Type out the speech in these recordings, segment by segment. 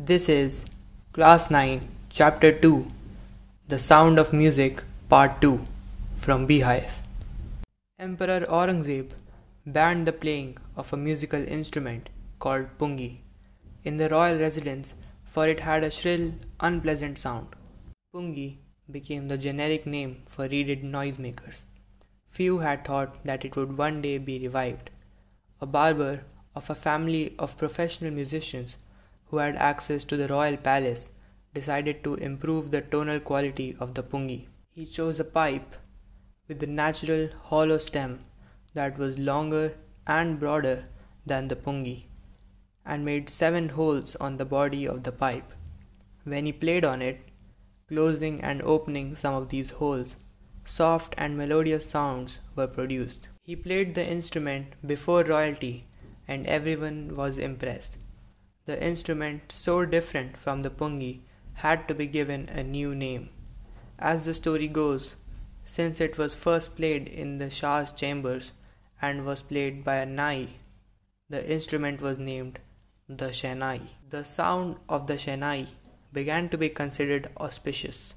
This is Class 9, Chapter 2 The Sound of Music, Part 2 from Beehive. Emperor Aurangzeb banned the playing of a musical instrument called pungi in the royal residence for it had a shrill, unpleasant sound. Pungi became the generic name for reeded noisemakers. Few had thought that it would one day be revived. A barber of a family of professional musicians who had access to the royal palace, decided to improve the tonal quality of the pungi. He chose a pipe with a natural hollow stem that was longer and broader than the pungi, and made seven holes on the body of the pipe. When he played on it, closing and opening some of these holes, soft and melodious sounds were produced. He played the instrument before royalty, and everyone was impressed. The instrument, so different from the pungi, had to be given a new name. As the story goes, since it was first played in the Shah's chambers and was played by a nai, the instrument was named the Shehnai. The sound of the Shehnai began to be considered auspicious,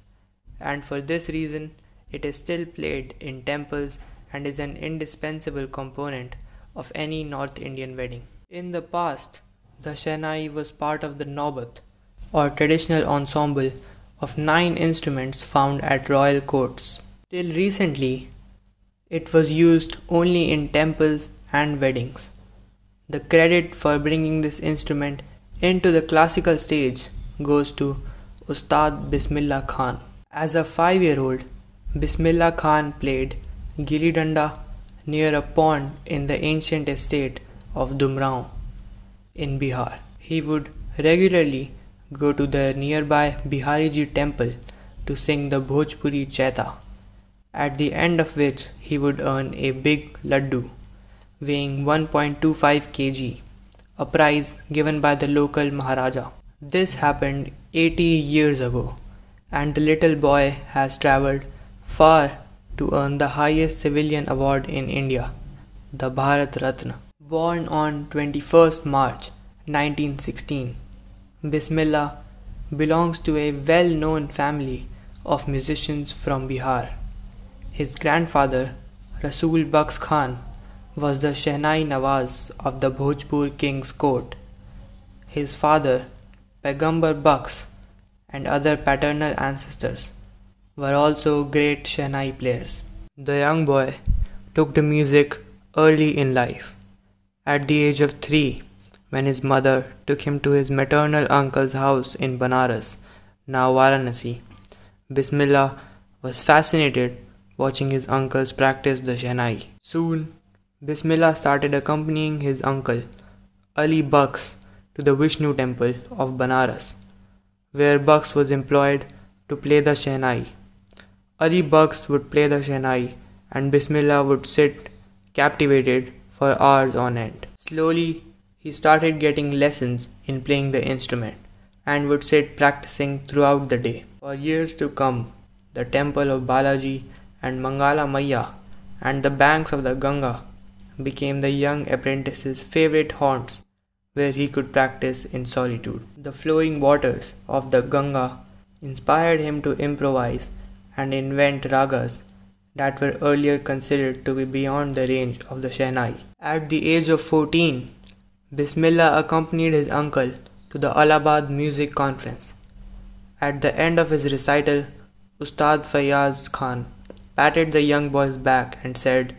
and for this reason it is still played in temples and is an indispensable component of any North Indian wedding. In the past, the Shehnai was part of the Naubat, or traditional ensemble of nine instruments found at royal courts. Till recently, it was used only in temples and weddings. The credit for bringing this instrument into the classical stage goes to Ustad Bismillah Khan. As a five year old, Bismillah Khan played Gilli Danda near a pond in the ancient estate of Dumraon in Bihar. He would regularly go to the nearby Bihariji temple to sing the Bhojpuri Chaita, at the end of which he would earn a big laddu weighing 1.25 kg, a prize given by the local Maharaja. This happened 80 years ago, and the little boy has travelled far to earn the highest civilian award in India, the Bharat Ratna. Born on 21st March 1916, Bismillah belongs to a well known family of musicians from Bihar. His grandfather, Rasul Bux Khan, was the Shehnai Nawaz of the Bhojpur king's court. His father, Paigambar Bux, and other paternal ancestors were also great Shehnai players. The young boy took to music early in life. At the age of three, when his mother took him to his maternal uncle's house in Banaras, now Varanasi, Bismillah was fascinated watching his uncles practice the Shehnai. Soon, Bismillah started accompanying his uncle, Ali Bux, to the Vishnu temple of Banaras, where Bux was employed to play the Shehnai. Ali Bux would play the Shehnai, and Bismillah would sit captivated for hours on end. Slowly, he started getting lessons in playing the instrument and would sit practicing throughout the day. For years to come, the temple of Balaji and Mangala Maiya and the banks of the Ganga became the young apprentice's favorite haunts where he could practice in solitude. The flowing waters of the Ganga inspired him to improvise and invent ragas that were earlier considered to be beyond the range of the Shehnai. At the age of 14, Bismillah accompanied his uncle to the Allahabad Music Conference. At the end of his recital, Ustad Fayaz Khan patted the young boy's back and said,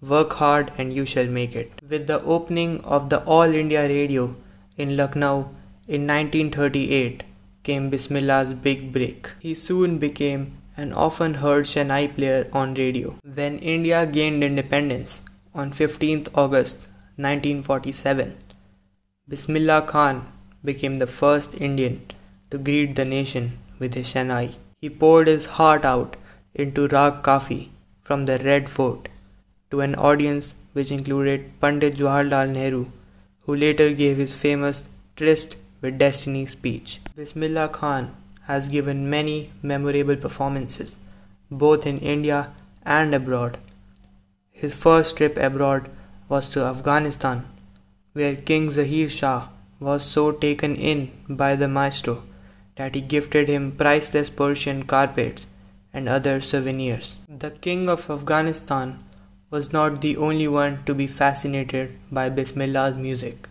Work hard and you shall make it. With the opening of the All India Radio in Lucknow in 1938 came Bismillah's big break. He soon became an often heard Shehnai player on radio. When India gained independence on 15th August 1947, Bismillah Khan became the first Indian to greet the nation with his Shehnai. He poured his heart out into Rag Kafi from the Red Fort to an audience which included Pandit Jawaharlal Nehru, who later gave his famous Tryst with Destiny speech. Bismillah Khan has given many memorable performances, both in India and abroad. His first trip abroad was to Afghanistan, where King Zahir Shah was so taken in by the maestro that he gifted him priceless Persian carpets and other souvenirs. The king of Afghanistan was not the only one to be fascinated by Bismillah's music.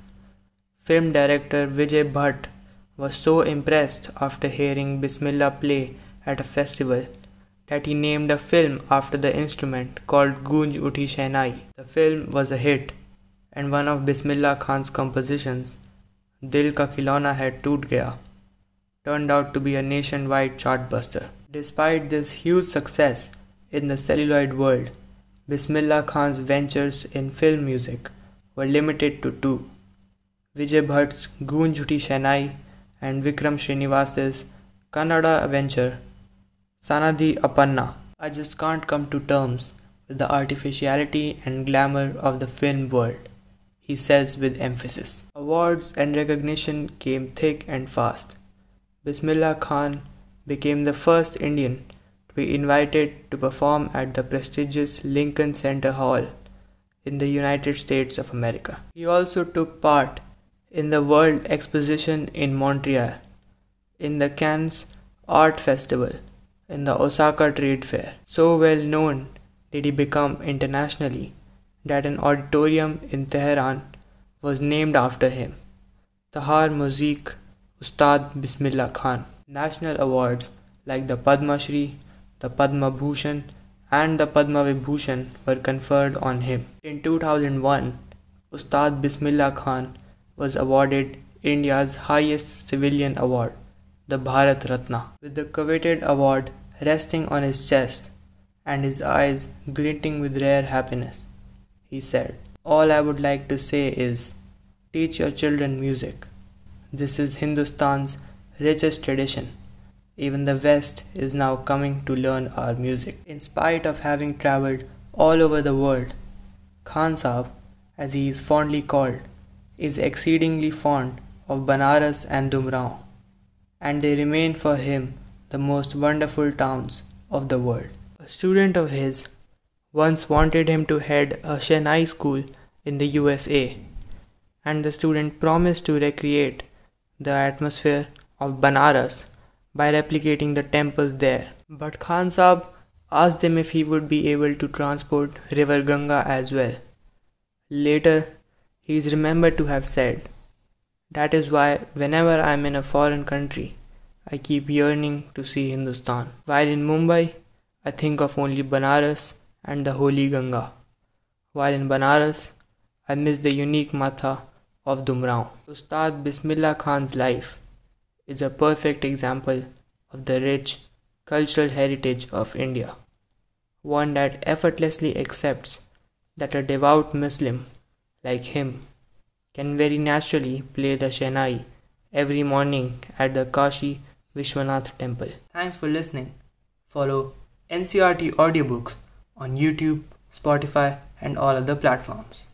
Film director Vijay Bhatt was so impressed after hearing Bismillah play at a festival that he named a film after the instrument called Goonj Uthi Shehnai. The film was a hit, and one of Bismillah Khan's compositions, Dil Ka Khilona Hai Toot Gaya, turned out to be a nationwide chartbuster. Despite this huge success in the celluloid world, Bismillah Khan's ventures in film music were limited to two Vijay Bhatt's Goonj Uthi Shehnai and Vikram Srinivasa's Kannada venture Sannadhi Appanna. I just can't come to terms with the artificiality and glamour of the film world, he says with emphasis. Awards and recognition came thick and fast. Bismillah Khan became the first Indian to be invited to perform at the prestigious Lincoln Center Hall in the United States of America. He also took part in the World Exposition in Montreal, in the Cannes Art Festival, in the Osaka Trade Fair. So well known did he become internationally that an auditorium in Tehran was named after him. Tahar Muzik Ustad Bismillah Khan. National awards like the Padma Shri, the Padma Bhushan, and the Padma Vibhushan were conferred on him. In 2001, Ustad Bismillah Khan was awarded India's highest civilian award, the Bharat Ratna, with the coveted award resting on his chest and his eyes glinting with rare happiness. He said, All I would like to say is teach your children music. This is Hindustan's richest tradition. Even the West is now coming to learn our music. In spite of having traveled all over the world, Khan Saab, as he is fondly called, is exceedingly fond of Banaras and Dumraon and they remain for him the most wonderful towns of the world. A student of his once wanted him to head a Shehnai school in the USA, and the student promised to recreate the atmosphere of Banaras by replicating the temples there. But Khan Saab asked him if he would be able to transport river Ganga as well. Later, he is remembered to have said, that is why whenever I am in a foreign country, I keep yearning to see Hindustan. While in Mumbai, I think of only Banaras and the holy Ganga. While in Banaras, I miss the unique matha of Dumraon. Ustad Bismillah Khan's life is a perfect example of the rich cultural heritage of India, one that effortlessly accepts that a devout Muslim like him can very naturally play the Shehnai every morning at the Kashi Vishwanath Temple. Thanks for listening. Follow NCERT audiobooks on YouTube, Spotify, and all other platforms.